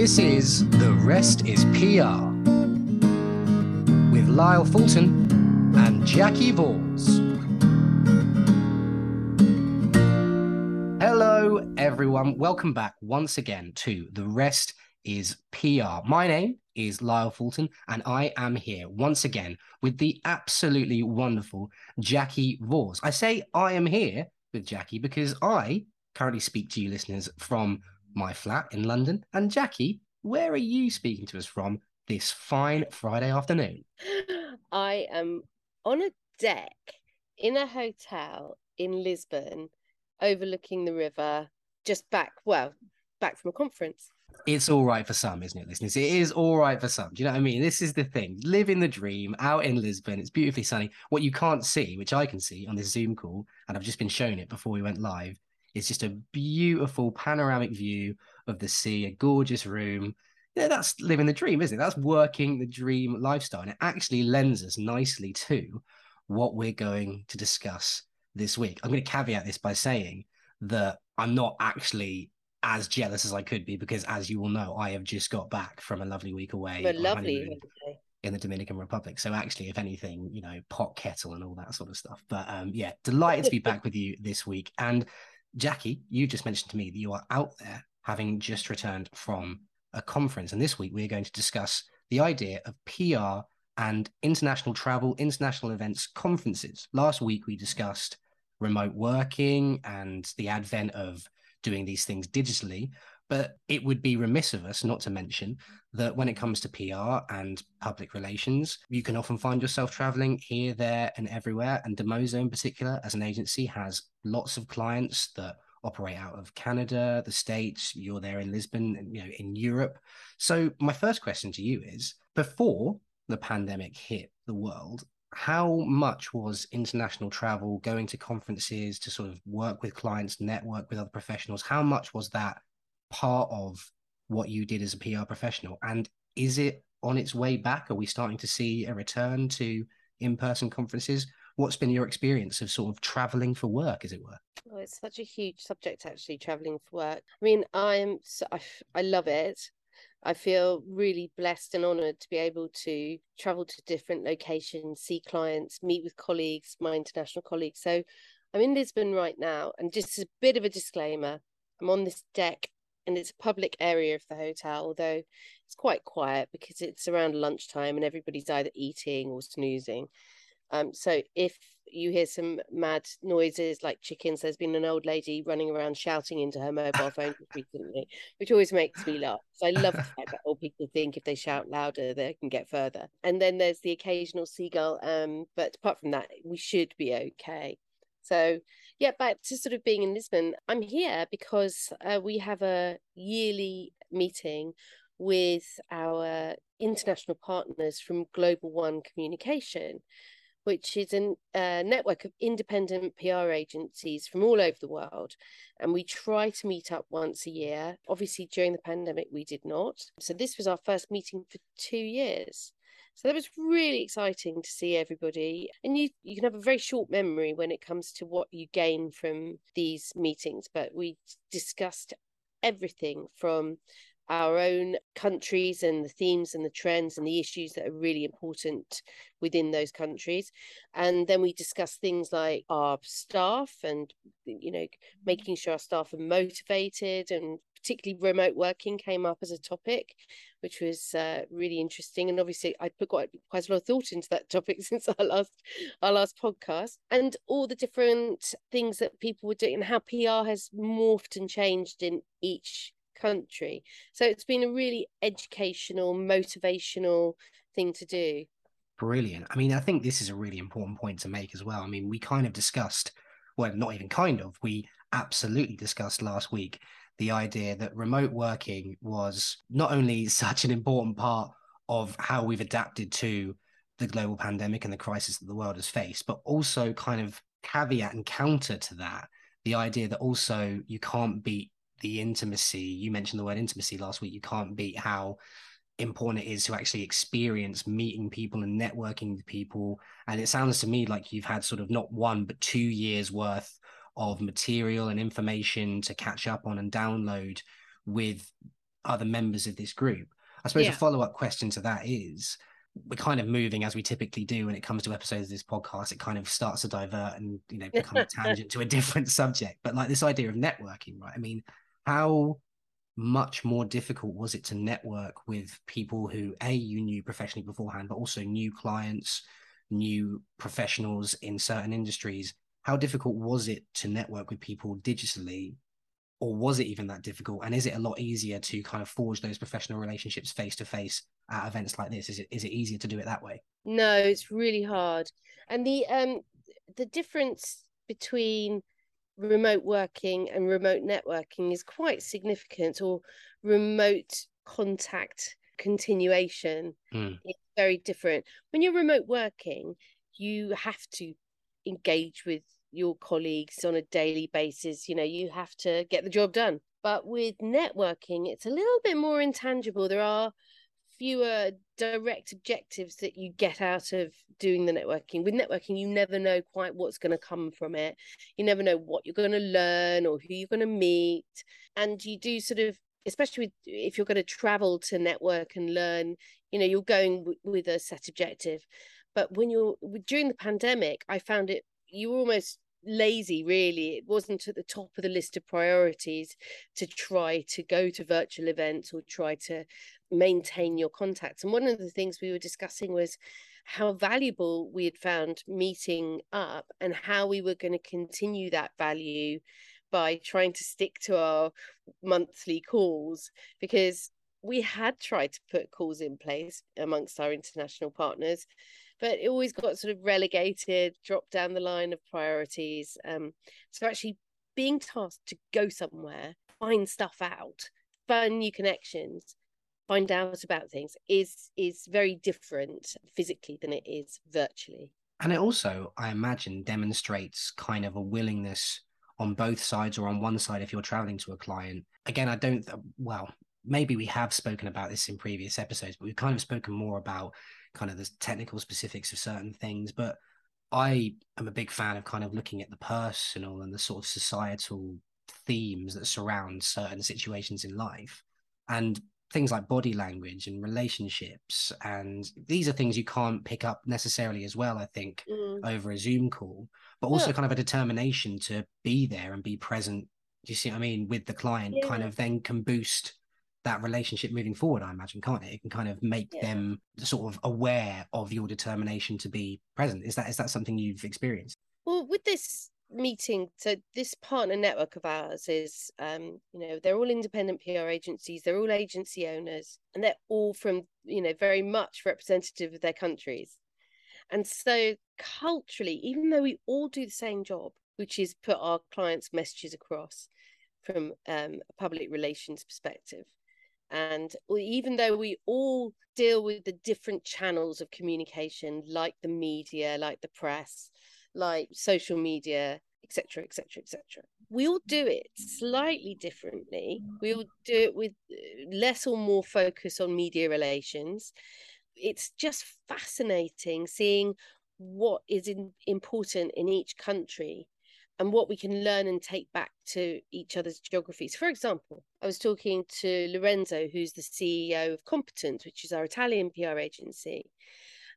This is The Rest is PR with Lyle Fulton and Jacki Vause. Hello, everyone. Welcome back once again to The Rest is PR. My name is Lyle Fulton, and I am here once again with the absolutely wonderful Jacki Vause. I say I am here with Jacki because I currently speak to you listeners from my flat in London. And Jacki, where are you speaking to us from this fine Friday afternoon? I am on a deck in a hotel in Lisbon overlooking the river, just back, well, back from a conference. It's all right for some, isn't it, listeners? It is all right for some. Do you know what I mean? This is the thing. Living the dream out in Lisbon. It's beautifully sunny. What you can't see, which I can see on this Zoom call, and I've just been shown it before we went live, is just a beautiful panoramic view of the sea, a gorgeous room. Yeah, that's living the dream, isn't it? That's working the dream lifestyle. And it actually lends us nicely to what we're going to discuss this week. I'm going to caveat this by saying that I'm not actually as jealous as I could be because, as you all know, I have just got back from a lovely week away. A lovely in the Dominican Republic. So actually, if anything, you know, pot kettle and all that sort of stuff. But um, yeah, delighted to be back with you this week. And Jacki, you just mentioned to me that you are out there having just returned from a conference. And this week, we're going to discuss the idea of PR and international travel, international events, conferences. Last week, we discussed remote working and the advent of doing these things digitally. But it would be remiss of us not to mention that when it comes to PR and public relations, you can often find yourself traveling here, there, and everywhere. And Dimoso, in particular, as an agency, has lots of clients that operate out of Canada, the States. You're there in Lisbon, you know, in Europe. So my first question to you is: before the pandemic hit the world, how much was international travel, going to conferences to sort of work with clients, network with other professionals? How much was that part of what you did as a PR professional? And is it on its way back? Are we starting to see a return to in-person conferences? What's been your experience of sort of traveling for work, as it were? Oh, it's such a huge subject, actually, traveling for work. I mean, I'm so, I, I love it. I feel really blessed and honored to be able to travel to different locations, see clients, meet with colleagues, my international colleagues. So I'm in Lisbon right now, and just a bit of a disclaimer I'm on this deck and it's a public area of the hotel, although it's quite quiet because it's around lunchtime and everybody's either eating or snoozing. Um, so if you hear some mad noises like chickens, there's been an old lady running around shouting into her mobile phone recently, which always makes me laugh. So I love the fact that old people think if they shout louder, they can get further. And then there's the occasional seagull. Um, but apart from that, we should be okay. So yeah, back to sort of being in Lisbon. I'm here because uh, we have a yearly meeting with our international partners from Global One Communication, which is a uh, network of independent PR agencies from all over the world. And we try to meet up once a year. Obviously, during the pandemic, we did not. So this was our first meeting for two years. So that was really exciting to see everybody. And you, you can have a very short memory when it comes to what you gain from these meetings, but we discussed everything from our own countries and the themes and the trends and the issues that are really important within those countries. And then we discuss things like our staff and you know making sure our staff are motivated and particularly remote working came up as a topic, which was uh, really interesting. And obviously, I put quite quite a lot of thought into that topic since our last our last podcast, and all the different things that people were doing, and how PR has morphed and changed in each country. So it's been a really educational, motivational thing to do. Brilliant. I mean, I think this is a really important point to make as well. I mean, we kind of discussed, well, not even kind of, we absolutely discussed last week the idea that remote working was not only such an important part of how we've adapted to the global pandemic and the crisis that the world has faced, but also kind of caveat and counter to that, the idea that also you can't beat the intimacy. You mentioned the word intimacy last week. You can't beat how important it is to actually experience meeting people and networking with people. And it sounds to me like you've had sort of not one, but two years worth of material and information to catch up on and download with other members of this group. I suppose Yeah. a follow up question to that is we're kind of moving as we typically do when it comes to episodes of this podcast. It kind of starts to divert and you know become a tangent to a different subject. But like this idea of networking, right? I mean, how much more difficult was it to network with people who a you knew professionally beforehand, but also new clients, new professionals in certain industries? How difficult was it to network with people digitally or was it even that difficult? And is it a lot easier to kind of forge those professional relationships face to face at events like this? Is it is it easier to do it that way? No, it's really hard. And the um the difference between remote working and remote networking is quite significant or remote contact continuation Mm. is very different. When you're remote working, you have to engage with your colleagues on a daily basis. You know, you have to get the job done. But with networking, it's a little bit more intangible. There are fewer direct objectives that you get out of doing the networking. With networking, you never know quite what's going to come from it. You never know what you're going to learn or who you're going to meet. And you do sort of, especially with, if you're going to travel to network and learn, you know, you're going w- with a set objective. But when you're during the pandemic, I found it, you were almost lazy really it wasn't at the top of the list of priorities to try to go to virtual events or try to maintain your contacts. And one of the things we were discussing was how valuable we had found meeting up and how we were going to continue that value by trying to stick to our monthly calls because we had tried to put calls in place amongst our international partners but it always got sort of relegated dropped down the line of priorities um, so actually being tasked to go somewhere find stuff out find new connections find out about things is is very different physically than it is virtually And it also, I imagine, demonstrates kind of a willingness on both sides or on one side if you're traveling to a client. Again, I don't, well, maybe we have spoken about this in previous episodes, but we've kind of spoken more about kind of the technical specifics of certain things. But I am a big fan of kind of looking at the personal and the sort of societal themes that surround certain situations in life. And things like body language and relationships and these are things you can't pick up necessarily as well i think Mm. over a zoom call but also Yeah. kind of a determination to be there and be present do you see what i mean with the client kind of then can boost that relationship moving forward i imagine can't it it can kind of make Yeah. them sort of aware of your determination to be present is that is that something you've experienced Well, with this meeting, so this partner network of ours is, um, you know, they're all independent PR agencies, they're all agency owners, and they're all from, you know, very much representative of their countries. And so culturally, even though we all do the same job, which is put our clients' messages across from um, a public relations perspective, and even though we all deal with the different channels of communication, like the media, like the press, like social media, etc., etc., etc. We all do it slightly differently. We all do it with uh, less or more focus on media relations. It's just fascinating seeing what is in, important in each country and what we can learn and take back to each other's geographies. For example, I was talking to Lorenzo, who's the CEO of Competence, which is our Italian PR agency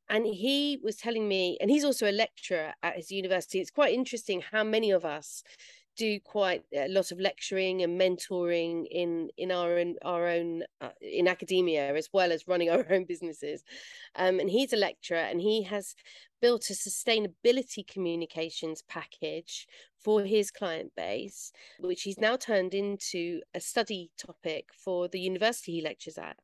and he was telling me and he's also a lecturer at his university it's quite interesting how many of us do quite a lot of lecturing and mentoring in in our own our own uh, in academia as well as running our own businesses. Um, and he's a lecturer and he has built a sustainability communications package for his client base which he's now turned into a study topic for the university he lectures at.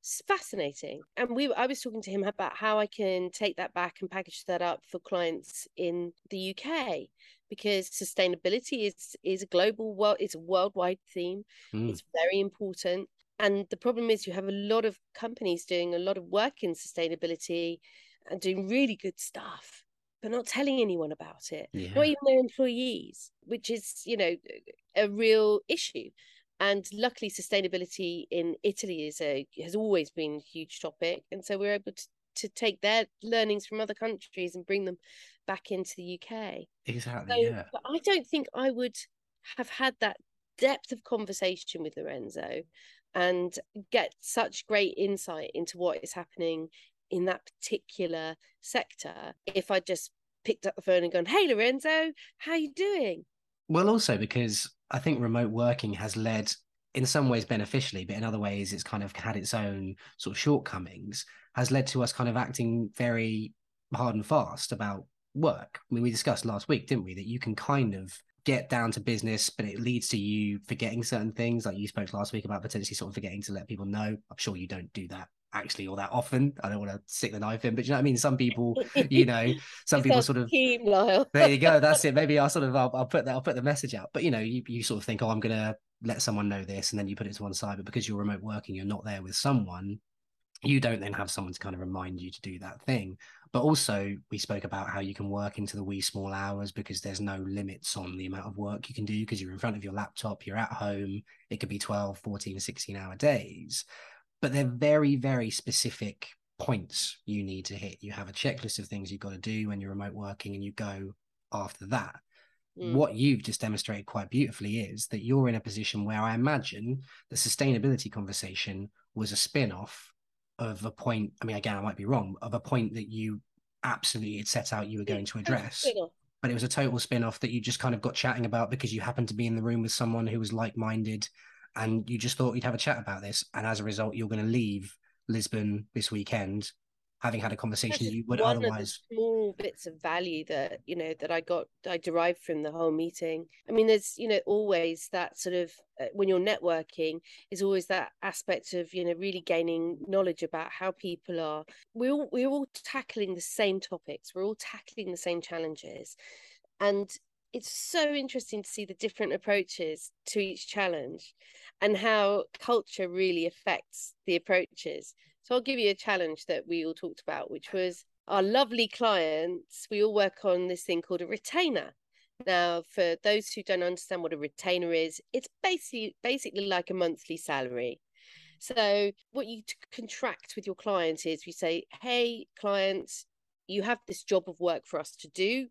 It's fascinating. And we i was talking to him about how i can take that back and package that up for clients in the uk because sustainability is is a global world it's a worldwide theme. Mm. it's very important. And the problem is you have a lot of companies doing a lot of work in sustainability and doing really good stuff but not telling anyone about it. Yeah. not even their employees which is you know a real issue. And luckily sustainability in italy is a has always been a huge topic. And so we're able to, to take their learnings from other countries and bring them back into the uk exactly so yeah but i don't think i would have had that depth of conversation with Lorenzo and get such great insight into what is happening in that particular sector if I just picked up the phone and gone, "Hey Lorenzo, how you doing?" Well, also because I think remote working has led in some ways beneficially, but in other ways it's kind of had its own sort of shortcomings, has led to us kind of acting very hard and fast about work. I mean, we discussed last week, didn't we, that you can kind of get down to business, but it leads to you forgetting certain things. Like you spoke last week about potentially sort of forgetting to let people know. I'm sure you don't do that actually all that often. I don't want to stick the knife in, but you know what I mean? Some people, you know, some people sort of team, Lyle. there you go. That's it. Maybe I'll sort of I'll, I'll, put that I'll put the message out. But you know, you, you sort of think, oh, I'm gonna let someone know this, and then you put it to one side. But because you're remote working, you're not there with someone, you don't then have someone to kind of remind you to do that thing. But also, we spoke about how you can work into the wee small hours because there's no limits on the amount of work you can do because you're in front of your laptop, you're at home. It could be 12, 14, 16 hour days but they're very, very specific points you need to hit. You have a checklist of things you've got to do when you're remote working, and you go after that. Mm. What you've just demonstrated quite beautifully is that you're in a position where I imagine the sustainability conversation was a spin off of a point. I mean, again, I might be wrong, of a point that you absolutely had set out you were going to address. But it was a total spin off that you just kind of got chatting about because you happened to be in the room with someone who was like minded and you just thought you'd have a chat about this, and as a result, you're going to leave Lisbon this weekend, having had a conversation you would otherwise. Small bits of value that you know that I got, I derived from the whole meeting. I mean, there's you know always that sort of uh, when you're networking is always that aspect of you know really gaining knowledge about how people are. We're all, we're all tackling the same topics. We're all tackling the same challenges, and it's so interesting to see the different approaches to each challenge and how culture really affects the approaches. So I'll give you a challenge that we all talked about, which was our lovely clients. We all work on this thing called a retainer. Now, for those who don't understand what a retainer is, it's basically basically like a monthly salary. So what you contract with your clients is we say, hey, clients, you have this job of work for us to do.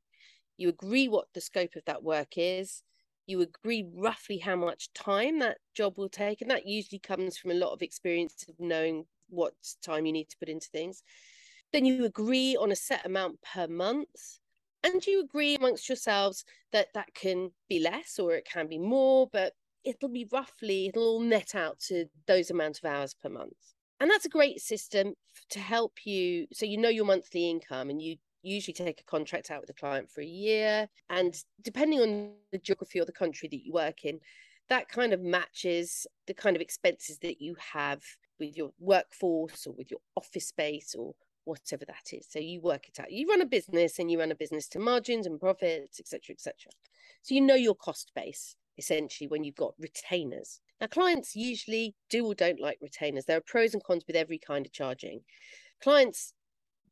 You agree what the scope of that work is you agree roughly how much time that job will take and that usually comes from a lot of experience of knowing what time you need to put into things then you agree on a set amount per month and you agree amongst yourselves that that can be less or it can be more but it'll be roughly it'll all net out to those amount of hours per month and that's a great system to help you so you know your monthly income and you usually take a contract out with a client for a year. And depending on the geography or the country that you work in, that kind of matches the kind of expenses that you have with your workforce or with your office space or whatever that is. So you work it out. You run a business and you run a business to margins and profits, etc., etc. So you know your cost base essentially when you've got retainers. Now, clients usually do or don't like retainers. There are pros and cons with every kind of charging. Clients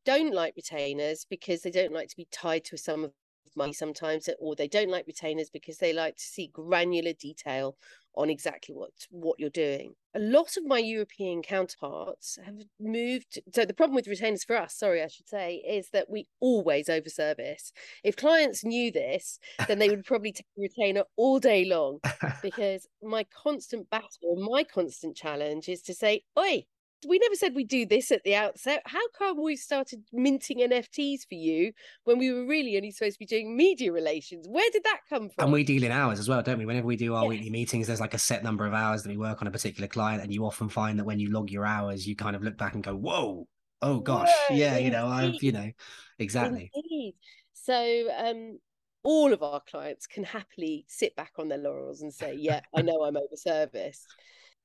don't like retainers because they don't like to be tied to a sum of money sometimes, or they don't like retainers because they like to see granular detail on exactly what what you're doing. A lot of my European counterparts have moved. So the problem with retainers for us, sorry, I should say, is that we always overservice. If clients knew this, then they would probably take a retainer all day long. Because my constant battle, my constant challenge is to say, "Oi, we never said we do this at the outset. How come we started minting NFTs for you when we were really only supposed to be doing media relations? Where did that come from? And we deal in hours as well, don't we? Whenever we do our yeah. weekly meetings, there's like a set number of hours that we work on a particular client, and you often find that when you log your hours, you kind of look back and go, "Whoa, oh gosh, Whoa, yeah, indeed. you know, I've, you know, exactly." Indeed. So, um, all of our clients can happily sit back on their laurels and say, "Yeah, I know I'm overserviced."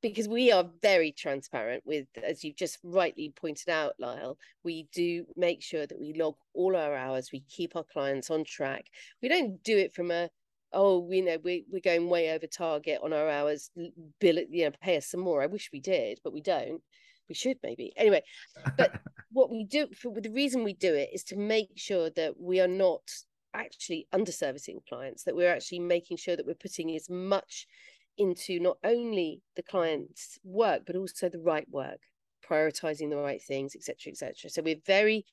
Because we are very transparent with, as you've just rightly pointed out, Lyle, we do make sure that we log all our hours, we keep our clients on track. We don't do it from a, oh, you know, we, we're going way over target on our hours, bill it, you know, pay us some more. I wish we did, but we don't. We should maybe. Anyway, but what we do, for the reason we do it is to make sure that we are not actually underservicing clients, that we're actually making sure that we're putting as much into not only the client's work but also the right work prioritizing the right things etc etc so we're very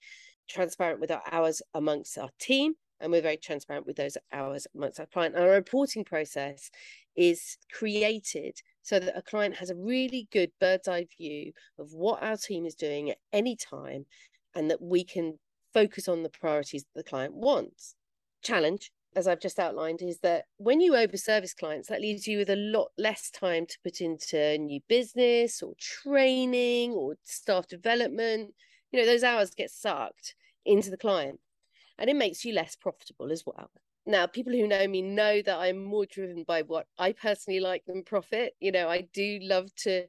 transparent with our hours amongst our team and we're very transparent with those hours amongst our client. Our reporting process is created so that a client has a really good bird's eye view of what our team is doing at any time and that we can focus on the priorities that the client wants. Challenge, as I've just outlined, is that when you overservice clients, that leaves you with a lot less time to put into new business or training or staff development. You know, those hours get sucked into the client and it makes you less profitable as well. Now, people who know me know that I'm more driven by what I personally like than profit. You know, I do love to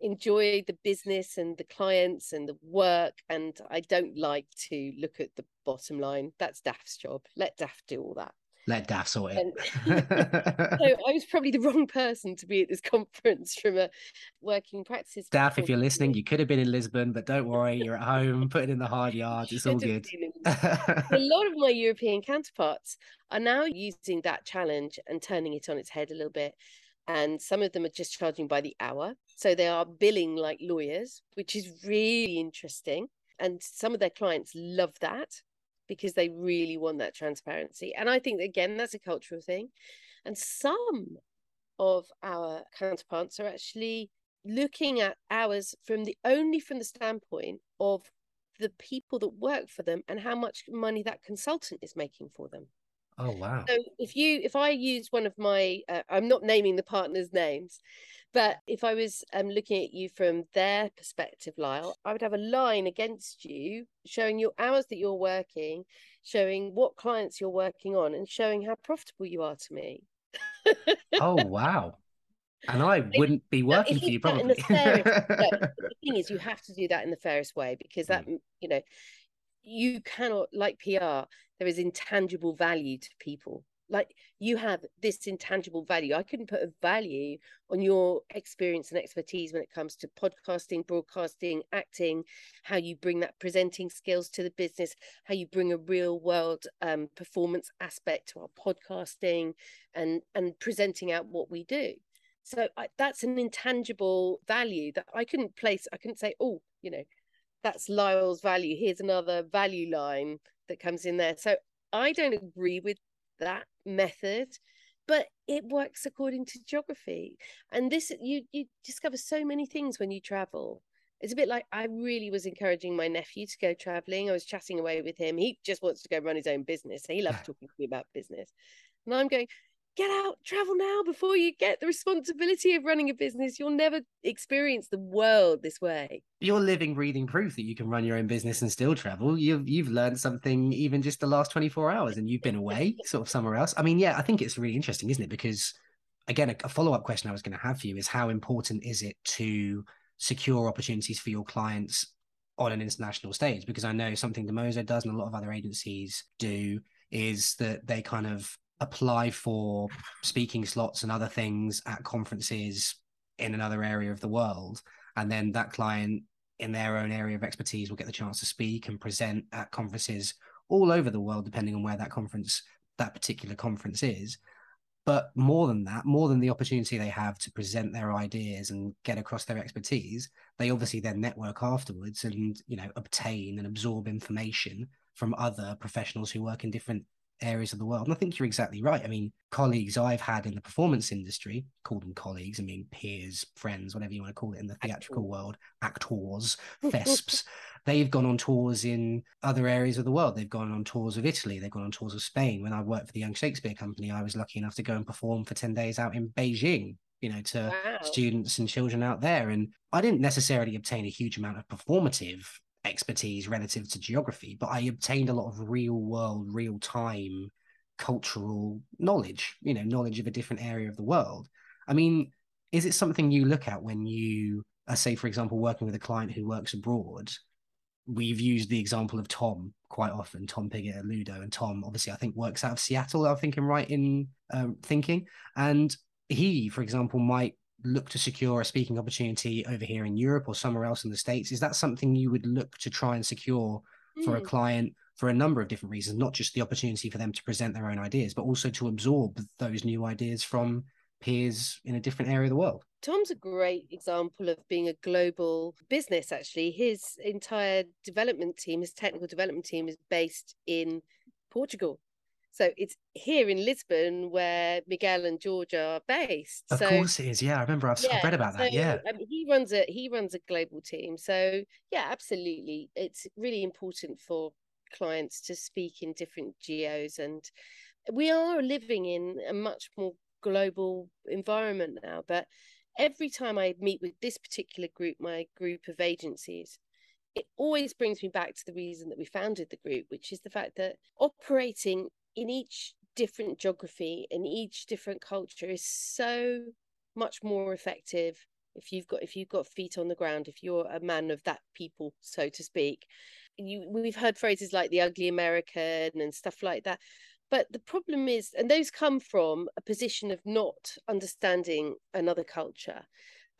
enjoy the business and the clients and the work and i don't like to look at the bottom line that's Daff's job let Daff do all that let Daff sort it so i was probably the wrong person to be at this conference from a working practices Daff if you're listening you could have been in lisbon but don't worry you're at home putting in the hard yards it's all good a lot of my european counterparts are now using that challenge and turning it on its head a little bit and some of them are just charging by the hour. So they are billing like lawyers, which is really interesting. And some of their clients love that because they really want that transparency. And I think, again, that's a cultural thing. And some of our counterparts are actually looking at hours from the only from the standpoint of the people that work for them and how much money that consultant is making for them. Oh wow! So if you if I use one of my uh, I'm not naming the partners' names, but if I was um, looking at you from their perspective, Lyle, I would have a line against you showing your hours that you're working, showing what clients you're working on, and showing how profitable you are to me. oh wow! And I wouldn't be working for you probably. Fairest, no, the thing is, you have to do that in the fairest way because that mm. you know you cannot like PR there is intangible value to people. Like you have this intangible value. I couldn't put a value on your experience and expertise when it comes to podcasting broadcasting acting how you bring that presenting skills to the business how you bring a real world um, performance aspect to our podcasting and and presenting out what we do. So I, that's an intangible value that i couldn't place i couldn't say oh you know that's lyle's value here's another value line that comes in there. So I don't agree with that method, but it works according to geography. And this you you discover so many things when you travel. It's a bit like I really was encouraging my nephew to go traveling. I was chatting away with him. He just wants to go run his own business. He loves talking to me about business. And I'm going, get out, travel now before you get the responsibility of running a business. You'll never experience the world this way. You're living, breathing proof that you can run your own business and still travel. You've you've learned something even just the last 24 hours and you've been away sort of somewhere else. I mean, yeah, I think it's really interesting, isn't it? Because again, a, a follow-up question I was going to have for you is how important is it to secure opportunities for your clients on an international stage? Because I know something Dimoso does and a lot of other agencies do is that they kind of apply for speaking slots and other things at conferences in another area of the world and then that client in their own area of expertise will get the chance to speak and present at conferences all over the world depending on where that conference that particular conference is. But more than that more than the opportunity they have to present their ideas and get across their expertise they obviously then network afterwards and you know obtain and absorb information from other professionals who work in different areas of the world. And I think you're exactly right. I mean, colleagues I've had in the performance industry, call them colleagues, I mean, peers, friends, whatever you want to call it in the theatrical world, actors, thesps, they've gone on tours in other areas of the world. They've gone on tours of Italy, they've gone on tours of Spain. When I worked for the Young Shakespeare Company, I was lucky enough to go and perform for 10 days out in Beijing you know, to wow. students and children out there. And I didn't necessarily obtain a huge amount of performative expertise relative to geography, but I obtained a lot of real world, real time cultural knowledge, you know, knowledge of a different area of the world. I mean, is it something you look at when you, say, for example, working with a client who works abroad? We've used the example of Tom quite often, Tom Piggott at Ludo, and Tom obviously I think works out of Seattle. I think I'm right in um, thinking, and he, for example, might look to secure a speaking opportunity over here in Europe or somewhere else in the States? Is that something you would look to try and secure mm. for a hmm. client for a number of different reasons, not just the opportunity for them to present their own ideas, but also to absorb those new ideas from peers in a different area of the world? Tom's a great example of being a global business, actually. His entire development team, his technical development team, is based in Portugal. So it's here in Lisbon where Miguel and George are based. Of so, course it is. Yeah, I remember I've, yeah, I've read about that. so, yeah. um, he runs a he runs a global team. So yeah, absolutely, it's really important for clients to speak in different geos, and we are living in a much more global environment now. But every time I meet with this particular group, my group of agencies, it always brings me back to the reason that we founded the group, which is the fact that operating in each different geography in each different culture is so much more effective if you've got if you've got feet on the ground if you're a man of that people so to speak. You we've heard phrases like the ugly american and stuff like that. But the problem is and those come from a position of not understanding another culture.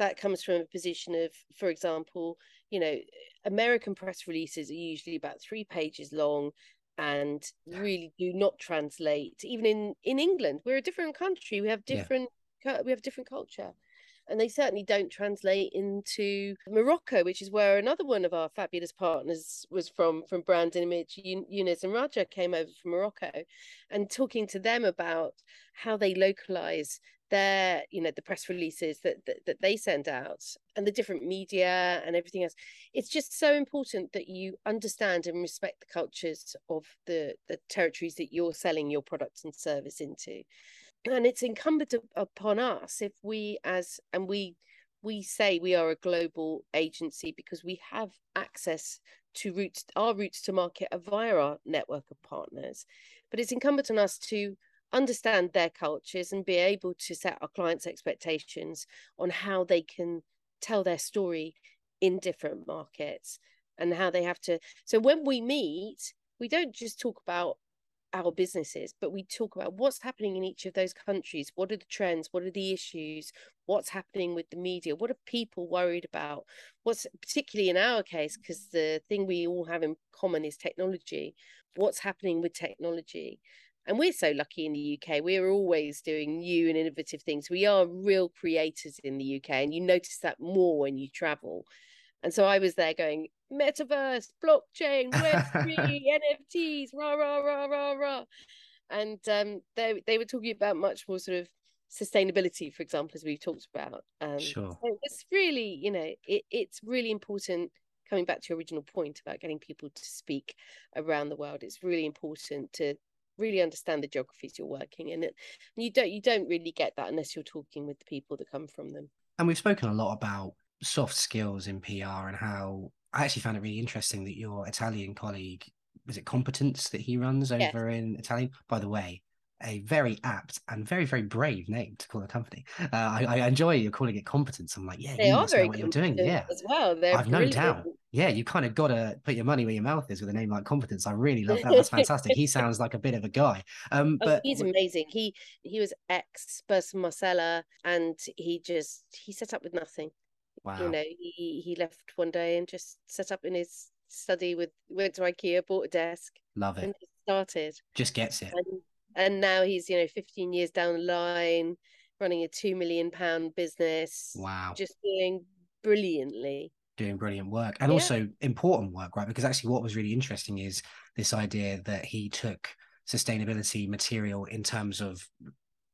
That comes from a position of for example you know american press releases are usually about three pages long and really do not translate even in in england we're a different country we have different yeah. we have different culture and they certainly don't translate into Morocco, which is where another one of our fabulous partners was from, from Brand Image. Eunice and Raja came over from Morocco, and talking to them about how they localize their you know the press releases that, that, that they send out and the different media and everything else. It's just so important that you understand and respect the cultures of the the territories that you're selling your products and service into. And it's incumbent upon us if we as and we we say we are a global agency because we have access to routes our routes to market are via our network of partners but it's incumbent on us to understand their cultures and be able to set our clients' expectations on how they can tell their story in different markets and how they have to. So when we meet, we don't just talk about our businesses, but we talk about what's happening in each of those countries. What are the trends? What are the issues? What's happening with the media? What are people worried about? What's particularly in our case, because the thing we all have in common is technology. What's happening with technology? And we're so lucky in the UK. We're always doing new and innovative things. We are real creators in the UK, and you notice that more when you travel. And so I was there going, metaverse, blockchain, Web3, NFTs, rah, rah, rah, rah, rah. And um, they, they were talking about much more sort of sustainability, for example, as we've talked about. Um, sure. So it's really, you know, it, it's really important coming back to your original point about getting people to speak around the world. It's really important to really understand the geographies you're working in it and you don't you don't really get that unless you're talking with the people that come from them and we've spoken a lot about soft skills in pr and how i actually found it really interesting that your italian colleague was it competence that he runs over yes. in italian by the way a very apt and very very brave name to call a company. Uh, I, I, enjoy you calling it competence. I'm like, yeah, they you are very know what you're doing. Yeah, as well. They're I've no doubt. Yeah, you kind of got to put your money where your mouth is with a name like competence. I really love that. That's fantastic. he sounds like a bit of a guy. Um, oh, but he's amazing. He he was ex Burson Marsteller, and he just he set up with nothing. Wow. You know, he he left one day and just set up in his study with went to IKEA, bought a desk. Love it. And started. Just gets it. And and now he's you know 15 years down the line running a 2 million pound business wow. just doing brilliantly. Doing brilliant work and yeah. also important work right? Because actually what was really interesting is this idea that he took sustainability material in terms of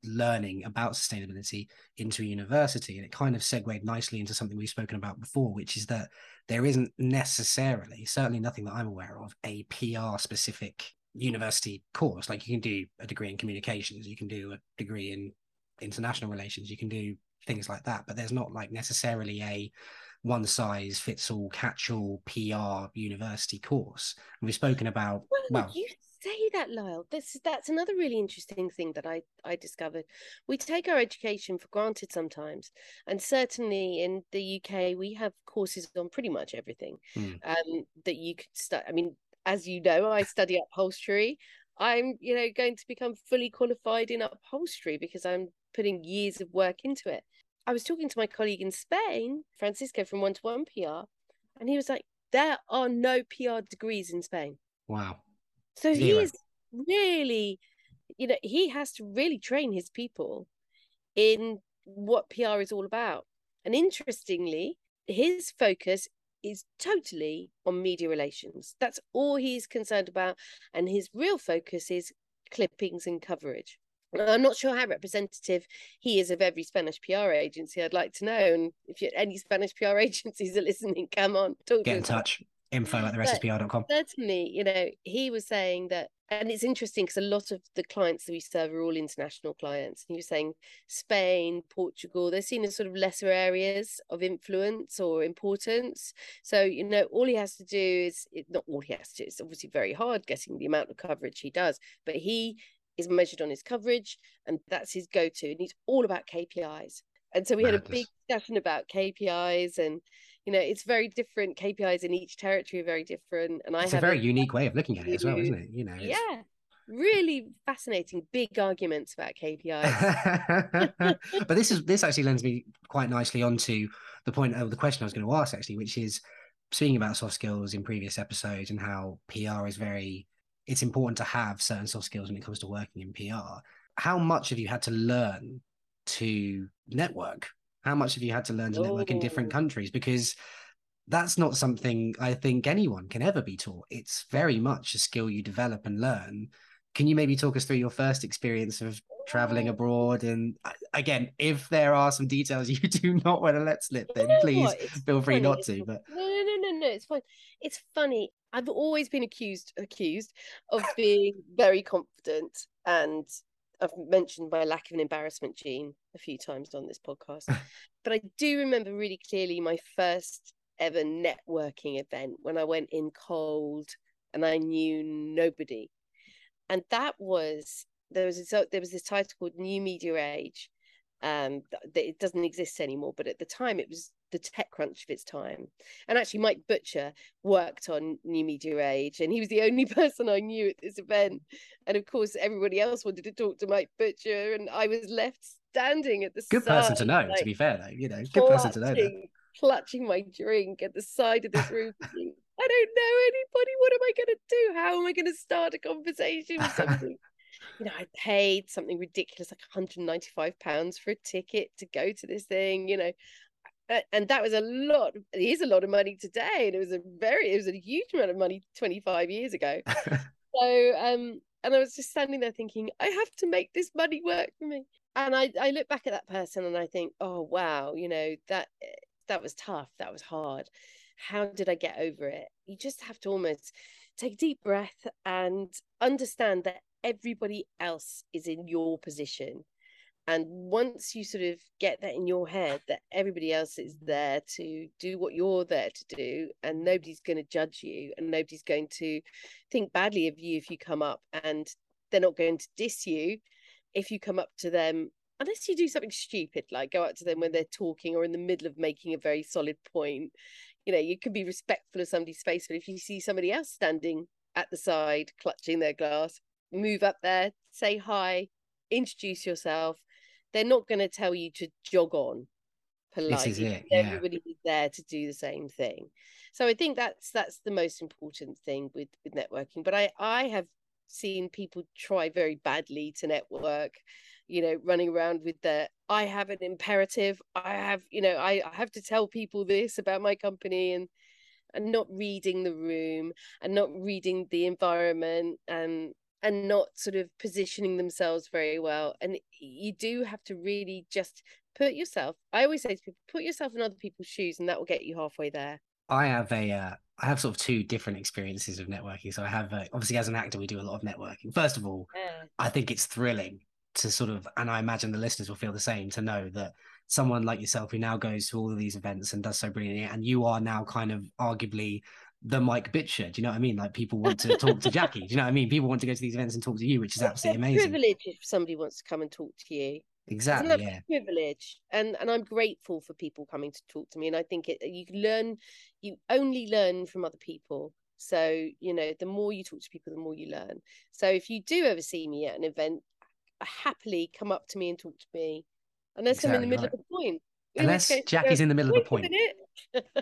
learning about sustainability into a university and it kind of segued nicely into something we've spoken about before which is that there isn't necessarily certainly nothing that i'm aware of a pr specific university course. Like you can do a degree in communications, you can do a degree in international relations, you can do things like that. But there's not like necessarily a one size fits all catch all PR university course. And we've spoken about well, well you say that Lyle this that's another really interesting thing that I I discovered we take our education for granted sometimes and certainly in the UK we have courses on pretty much everything mm. um that you could start I mean as you know, I study upholstery. I'm, you know, going to become fully qualified in upholstery because I'm putting years of work into it. I was talking to my colleague in Spain, Francisco from One to One PR, and he was like, "There are no PR degrees in Spain." Wow. So Zero. he's really, you know, he has to really train his people in what PR is all about. And interestingly, his focus is totally on media relations. That's all he's concerned about. And his real focus is clippings and coverage. I'm not sure how representative he is of every Spanish PR agency. I'd like to know. And if any Spanish PR agencies are listening, come on, talk get in touch. Info at the restspr.com. Certainly, you know, he was saying that, and it's interesting because a lot of the clients that we serve are all international clients. And He was saying Spain, Portugal, they're seen as sort of lesser areas of influence or importance. So, you know, all he has to do is not all he has to do, it's obviously very hard getting the amount of coverage he does, but he is measured on his coverage and that's his go-to and he's all about KPIs and so we had a big discussion about KPIs and you know it's very different KPIs in each territory are very different and I it's a very a, unique way of looking at it as well isn't it you know it's... yeah really fascinating big arguments about KPIs but this is this actually lends me quite nicely onto the point of the question I was going to ask actually which is speaking about soft skills in previous episodes and how PR is very it's important to have certain soft skills when it comes to working in PR. How much have you had to learn to network? How much have you had to learn to network in different oh. countries? Because that's not something I think anyone can ever be taught. It's very much a skill you develop and learn. Can you maybe talk us through your first experience of traveling oh. abroad? And uh, again, if there are some details you do not want to let slip, then please feel free funny. not to. But no, no, no, no, no, it's fine. It's funny. I've always been accused accused of being very confident and I've mentioned my lack of an embarrassment gene a few times on this podcast. but I do remember really clearly my first ever networking event when I went in cold and I knew nobody. And that was there was this, there was this title called New Media Age. Um, it doesn't exist anymore, but at the time it was the TechCrunch of its time. And actually, Mike Butcher worked on New Media Age, and he was the only person I knew at this event. And of course, everybody else wanted to talk to Mike Butcher, and I was left standing at the good side, person to know. Like, to be fair, though, you know, good person to know. That. Clutching my drink at the side of this room. I don't know anybody. What am I going to do? How am I going to start a conversation with somebody? you know, I paid something ridiculous, like 195 pounds for a ticket to go to this thing. You know, and that was a lot it is a lot of money today and it was a very it was a huge amount of money 25 years ago. So um and i was just standing there thinking i have to make this money work for me. And i i look back at that person and i think oh wow you know that that was tough that was hard. How did i get over it? You just have to almost take a deep breath and understand that everybody else is in your position and once you sort of get that in your head that everybody else is there to do what you're there to do, and nobody's going to judge you, and nobody's going to think badly of you if you come up, and they're not going to diss you if you come up to them, unless you do something stupid, like go up to them when they're talking or in the middle of making a very solid point. You know, you can be respectful of somebody's space, but if you see somebody else standing at the side clutching their glass, move up there, say hi, introduce yourself they're not going to tell you to jog on politely. Yeah. Everybody is there to do the same thing. So I think that's that's the most important thing with with networking. But I I have seen people try very badly to network you know running around with the i have an imperative i have you know I, I have to tell people this about my company and and not reading the room and not reading the environment and and not sort of positioning themselves very well. And you do have to really just put yourself, I always say to people, put yourself in other people's shoes and that will get you halfway there. I have a, uh, I have sort of two different experiences of networking. So I have, uh, obviously, as an actor, we do a lot of networking. First of all, yeah. I think it's thrilling to sort of, and I imagine the listeners will feel the same to know that someone like yourself who now goes to all of these events and does so brilliantly, and you are now kind of arguably the Mike Butcher. Do you know what I mean? Like people want to talk to Jacki. Do you know what I mean? People want to go to these events and talk to you, which is absolutely amazing. Privilege if somebody wants to come and talk to you. Exactly. Yeah. Privilege, and and I'm grateful for people coming to talk to me. And I think it you learn, you only learn from other people. So you know, the more you talk to people, the more you learn. So if you do ever see me at an event, happily come up to me and talk to me, unless exactly I'm in the middle right. of a point. Unless Jacki's in the middle of a point.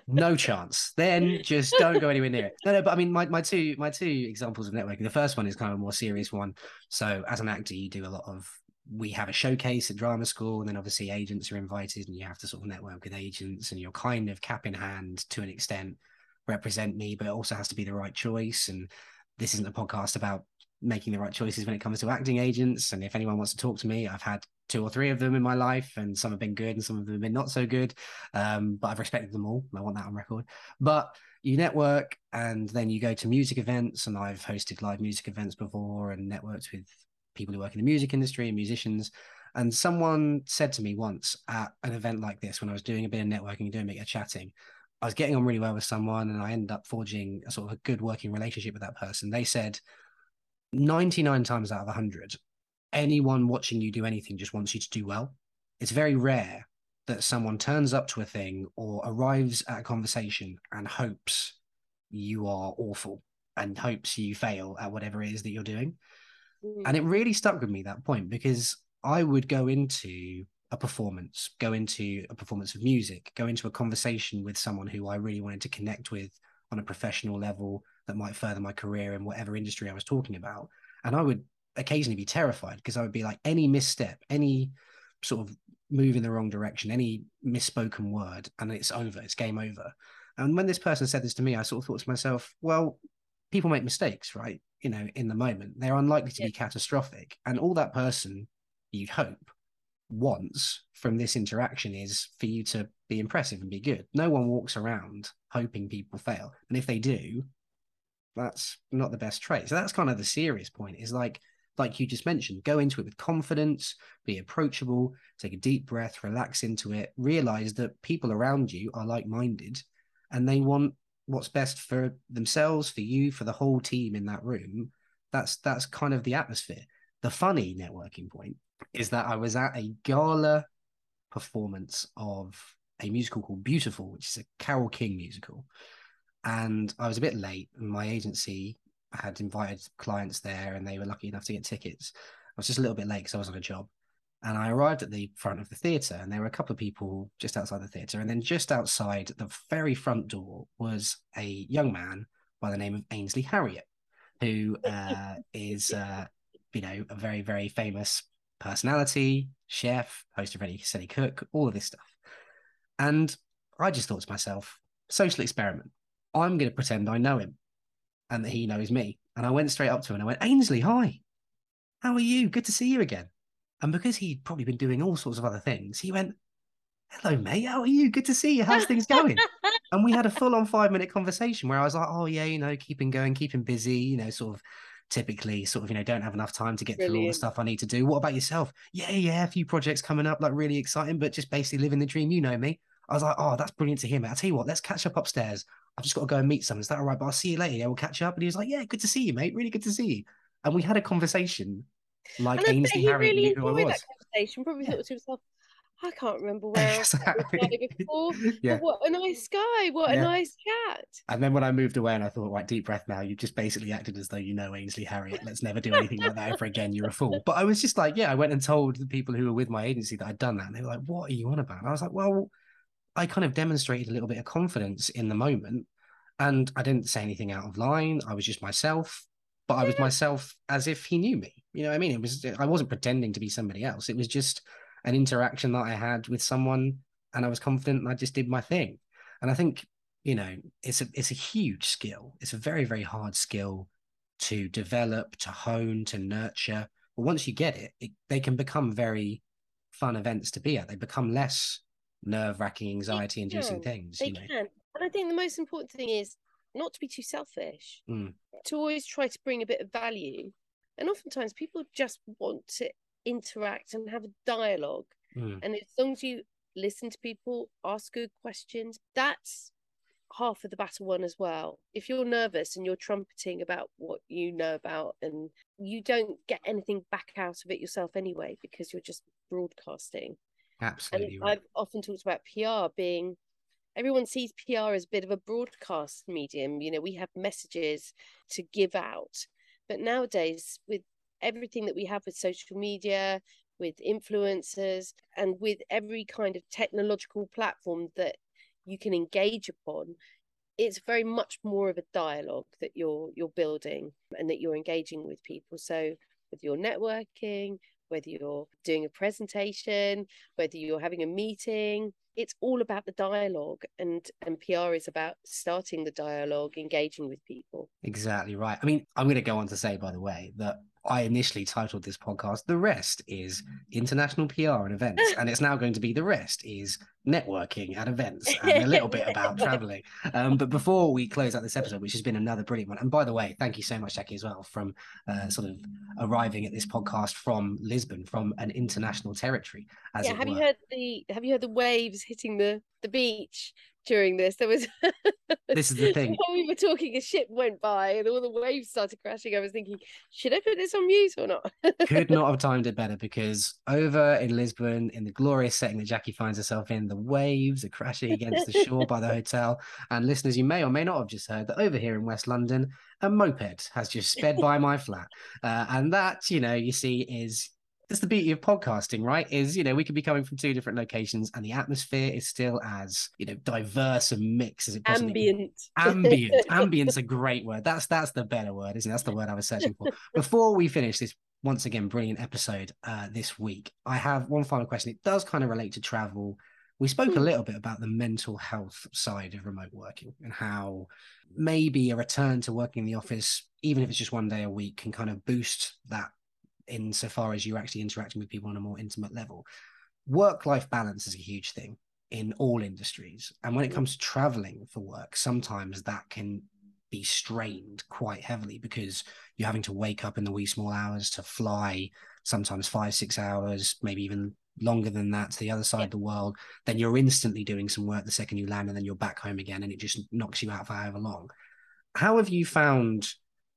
No chance. Then just don't go anywhere near it. No, no, but I mean my, my two my two examples of networking. The first one is kind of a more serious one. So as an actor, you do a lot of we have a showcase at drama school, and then obviously agents are invited and you have to sort of network with agents and you're kind of cap in hand to an extent, represent me, but it also has to be the right choice. And this isn't a podcast about making the right choices when it comes to acting agents. And if anyone wants to talk to me, I've had two or three of them in my life, and some have been good and some of them have been not so good. Um, but I've respected them all. I want that on record. But you network and then you go to music events, and I've hosted live music events before and networked with people who work in the music industry and musicians. And someone said to me once at an event like this, when I was doing a bit of networking doing a bit of chatting, I was getting on really well with someone and I ended up forging a sort of a good working relationship with that person. They said 99 times out of 100, anyone watching you do anything just wants you to do well. It's very rare that someone turns up to a thing or arrives at a conversation and hopes you are awful and hopes you fail at whatever it is that you're doing. Mm. And it really stuck with me that point because I would go into a performance, go into a performance of music, go into a conversation with someone who I really wanted to connect with on a professional level that might further my career in whatever industry I was talking about. And I would occasionally be terrified because I would be like, any misstep, any sort of move in the wrong direction, any misspoken word, and it's over, it's game over. And when this person said this to me, I sort of thought to myself, well, people make mistakes, right? You know, in the moment, they're unlikely to yeah. be catastrophic. And all that person, you'd hope, wants from this interaction is for you to be impressive and be good. No one walks around hoping people fail. And if they do, that's not the best trait. So that's kind of the serious point is like, like you just mentioned, go into it with confidence, be approachable, take a deep breath, relax into it, realize that people around you are like minded and they want what's best for themselves, for you, for the whole team in that room. That's that's kind of the atmosphere. The funny networking point is that I was at a gala performance of a musical called Beautiful, which is a Carole King musical. And I was a bit late, and my agency had invited clients there, and they were lucky enough to get tickets. I was just a little bit late because I was on a job. And I arrived at the front of the theatre, and there were a couple of people just outside the theatre. And then just outside the very front door was a young man by the name of Ainsley Harriott, who uh, is, uh, you know, a very, very famous personality, chef, host of Ready Steady Cook, all of this stuff. And I just thought to myself, social experiment. I'm going to pretend I know him and that he knows me. And I went straight up to him and I went, Ainsley, hi. How are you? Good to see you again. And because he'd probably been doing all sorts of other things, he went, Hello, mate. How are you? Good to see you. How's things going? and we had a full on five minute conversation where I was like, Oh, yeah, you know, keeping going, keeping busy, you know, sort of typically sort of you know don't have enough time to get Brilliant. through all the stuff I need to do. What about yourself? Yeah, yeah, a few projects coming up, like really exciting, but just basically living the dream. You know me. I was like, oh, that's brilliant to hear, mate. I'll tell you what, let's catch up upstairs. I've just got to go and meet someone. Is that all right? But I'll see you later. Yeah, we'll catch up. And he was like, yeah, good to see you, mate. Really good to see you. And we had a conversation like and Ainsley Harriott really knew who I was. That conversation. Probably yeah. thought to himself, I can't remember where exactly. I before. yeah. what a nice guy. What yeah. a nice chat. And then when I moved away and I thought, right, deep breath now, you've just basically acted as though you know Ainsley Harriott. Let's never do anything like that ever again. You're a fool. But I was just like, yeah, I went and told the people who were with my agency that I'd done that. And they were like, what are you on about? And I was like, well, I kind of demonstrated a little bit of confidence in the moment. And I didn't say anything out of line. I was just myself, but I was mm-hmm. myself as if he knew me. You know what I mean? It was I wasn't pretending to be somebody else. It was just an interaction that I had with someone and I was confident and I just did my thing. And I think, you know, it's a it's a huge skill. It's a very, very hard skill to develop, to hone, to nurture. But once you get it, it they can become very fun events to be at. They become less nerve wracking, anxiety inducing things. They you know? can. And I think the most important thing is not to be too selfish, mm. to always try to bring a bit of value. And oftentimes people just want to interact and have a dialogue. Mm. And as long as you listen to people, ask good questions, that's half of the battle won as well. If you're nervous and you're trumpeting about what you know about and you don't get anything back out of it yourself anyway because you're just broadcasting. Absolutely. And right. I've often talked about PR being everyone sees PR as a bit of a broadcast medium. You know, we have messages to give out. But nowadays, with everything that we have with social media, with influencers, and with every kind of technological platform that you can engage upon, it's very much more of a dialogue that you're you're building and that you're engaging with people. So with your networking, whether you're doing a presentation, whether you're having a meeting. It's all about the dialogue, and and PR is about starting the dialogue, engaging with people. Exactly right. I mean, I'm going to go on to say, by the way, that I initially titled this podcast "The Rest is International PR and Events," and it's now going to be "The Rest is Networking at Events" and a little bit about traveling. Um, but before we close out this episode, which has been another brilliant one, and by the way, thank you so much, Jacki, as well, from uh, sort of arriving at this podcast from Lisbon, from an international territory. yeah, have were. you heard the Have you heard the waves hitting the the beach? During this. There was this is the thing. While we were talking, a ship went by and all the waves started crashing. I was thinking, should I put this on mute or not? Could not have timed it better because over in Lisbon, in the glorious setting that Jacki finds herself in, the waves are crashing against the shore by the hotel. And listeners, you may or may not have just heard that over here in West London, a moped has just sped by my flat. Uh, and that, you know, you see is that's the beauty of podcasting, right? Is you know we could be coming from two different locations, and the atmosphere is still as you know diverse and mixed as it possibly. Ambient. Ambient. Ambient's a great word. That's that's the better word, isn't it? That's the word I was searching for. Before we finish this once again brilliant episode uh, this week, I have one final question. It does kind of relate to travel. We spoke a hmm. little bit about the mental health side of remote working and how maybe a return to working in the office, even if it's just one day a week, can kind of boost that insofar as you're actually interacting with people on a more intimate level. Work life balance is a huge thing in all industries. And when it mm-hmm. comes to traveling for work, sometimes that can be strained quite heavily because you're having to wake up in the wee small hours to fly sometimes five, six hours, maybe even longer than that to the other side of the world. Then you're instantly doing some work the second you land and then you're back home again and it just knocks you out for however long. How have you found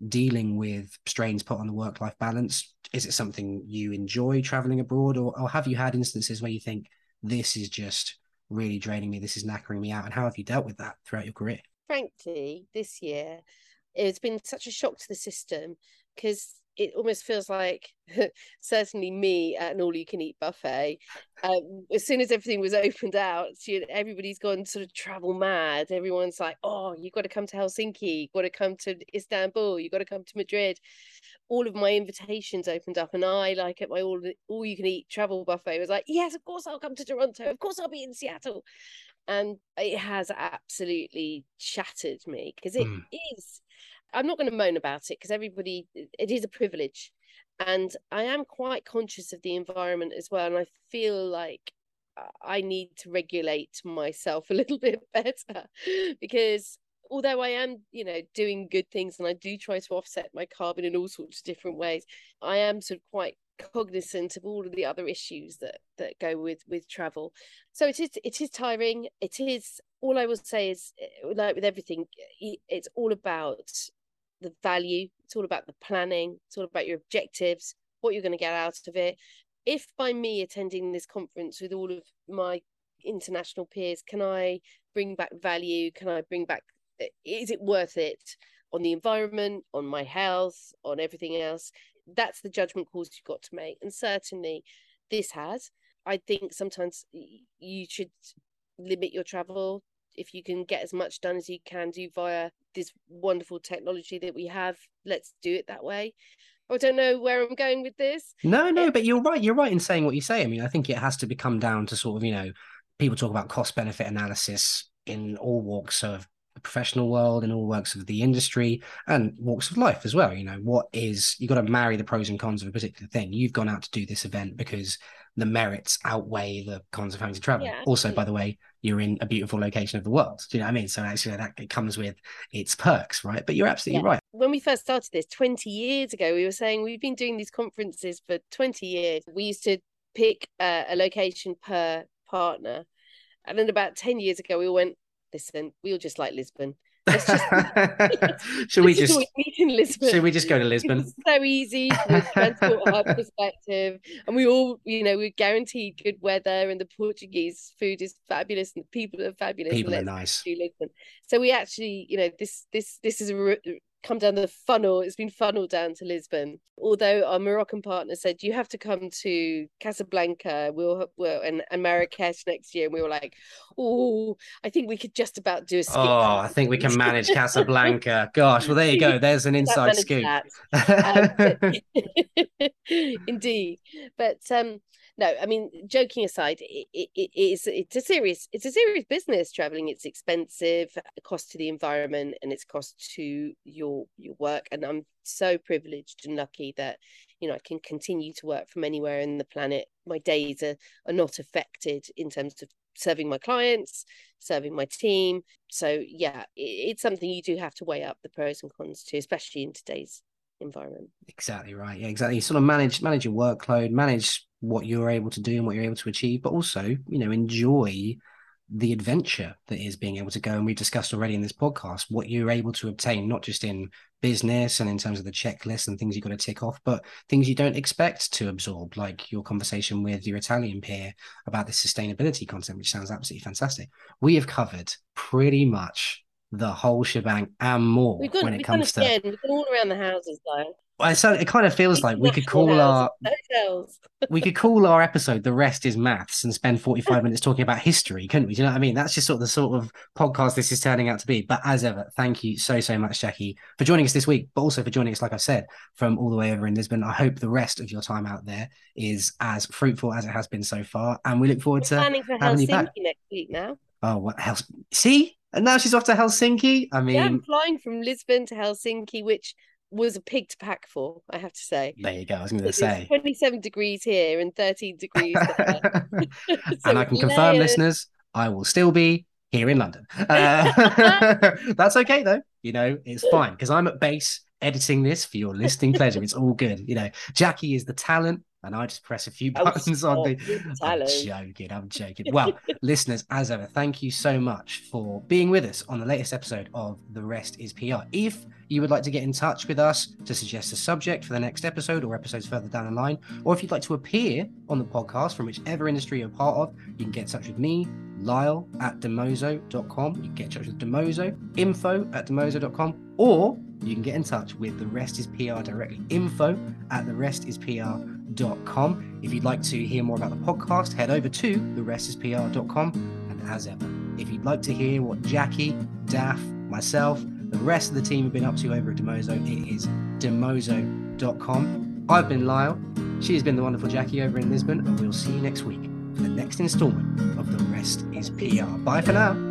dealing with strains put on the work life balance? Is it something you enjoy traveling abroad, or, or have you had instances where you think this is just really draining me, this is knackering me out? And how have you dealt with that throughout your career? Frankly, this year, it's been such a shock to the system because it almost feels like certainly me at an all-you-can-eat buffet. Um, as soon as everything was opened out, everybody's gone sort of travel mad. Everyone's like, "Oh, you've got to come to Helsinki. You've got to come to Istanbul. You've got to come to Madrid." All of my invitations opened up, and I, like at my all all-you-can-eat travel buffet, was like, "Yes, of course I'll come to Toronto. Of course I'll be in Seattle." And it has absolutely shattered me because it mm. is I'm not going to moan about it because everybody, it is a privilege. And I am quite conscious of the environment as well. And I feel like I need to regulate myself a little bit better because although I am, you know, doing good things and I do try to offset my carbon in all sorts of different ways, I am sort of quite cognizant of all of the other issues that that go with with travel so it is it is tiring it is all i will say is eh, like with everything it's all about the value. It's all about the planning. It's all about your objectives, what you're going to get out of it. If by me attending this conference with all of my international peers, can I bring back value? Can I bring back, is it worth it on the environment, on my health, on everything else? That's the judgment calls you've got to make. And certainly this has. I think sometimes you should limit your travel if you can get as much done as you can do via this wonderful technology that we have let's do it that way I don't know where I'm going with this. No, no, but you're right. You're right in saying what you say. I mean, I think it has to become down to sort of, you know, people talk about cost benefit analysis in all walks of the professional world, in all walks of the industry, and walks of life as well. You know, what is you've got to marry the pros and cons of a particular thing. You've gone out to do this event because the merits outweigh the cons of having to travel. Yeah, also, by the way, you're in a beautiful location of the world. Do you know what I mean? So actually, that it comes with its perks, right? But you're absolutely yeah. right. When we first started this 20 years ago, we were saying we've been doing these conferences for 20 years. We used to pick uh, a location per partner, and then about 10 years ago, we went, listen, we all just like Lisbon. Just, should we just Lisbon? Should we just go to Lisbon? It's so easy from a transport hub perspective, and we all, you know, we're guaranteed good weather, and the Portuguese food is fabulous, and the people are fabulous. People are nice. So we actually, you know, this this this is a come down the funnel. It's been funneled down to Lisbon. Although our Moroccan partner said you have to come to Casablanca, we'll, we'll and, and Marrakesh next year, and we were like, oh, I think we could just about do a. Oh, I think we can manage Casablanca. Gosh, well there you go. There's an inside scoop. um, but, indeed, but um, no, I mean, joking aside, it, it, it is it's a serious it's a serious business. Traveling, it's expensive, cost to the environment, and it's cost to your your work. And I'm so privileged and lucky that you know I can continue to work from anywhere in the planet. My days are are not affected in terms of serving my clients, serving my team. So yeah, it, it's something you do have to weigh up the pros and cons to, especially in today's environment. Exactly right. Yeah, exactly. You sort of manage manage your workload, manage what you're able to do and what you're able to achieve, but also, you know, enjoy the adventure that is being able to go. And we discussed already in this podcast what you're able to obtain, not just in business and in terms of the checklist and things you've got to tick off, but things you don't expect to absorb, like your conversation with your Italian peer about the sustainability content, which sounds absolutely fantastic. We have covered pretty much the whole shebang and more we've gone, when it we've comes to again, we've gone all around the houses though so it kind of feels like we could call our we could call our episode "The Rest Is Maths" and spend forty five minutes talking about history, couldn't we? Do you know what I mean? That's just sort of the sort of podcast this is turning out to be. But as ever, thank you so so much, Jacki, for joining us this week, but also for joining us, like I said, from all the way over in Lisbon. I hope the rest of your time out there is as fruitful as it has been so far, and we look forward We're to planning for having Helsinki you back. next week now. Oh, what else? See, and now she's off to Helsinki. I mean, yeah, I'm flying from Lisbon to Helsinki, which was a pig to pack for, I have to say. There you go. I was going to say 27 degrees here and 13 degrees there. so and I can confirm, listeners, I will still be here in London. Uh, that's okay though. You know, it's fine because I'm at base editing this for your listening pleasure. It's all good. You know, Jacki is the talent and I just press a few buttons on the. I'm joking. I'm joking. Well, listeners, as ever, thank you so much for being with us on the latest episode of The Rest Is PR. If you would like to get in touch with us to suggest a subject for the next episode or episodes further down the line, or if you'd like to appear on the podcast from whichever industry you're part of, you can get in touch with me, Lyle at dimoso.com. You can get in touch with Dimoso, info at dimoso.com, or you can get in touch with The Rest Is PR directly, info at therestispr.com. If you'd like to hear more about the podcast, head over to therestispr.com. And as ever, if you'd like to hear what Jacki, Daff, myself, the rest of the team have been up to over at Dimoso, it is dimoso.com. I've been Lyle. She has been the wonderful Jacki over in Lisbon, and we'll see you next week for the next installment of The Rest is PR. Bye for now.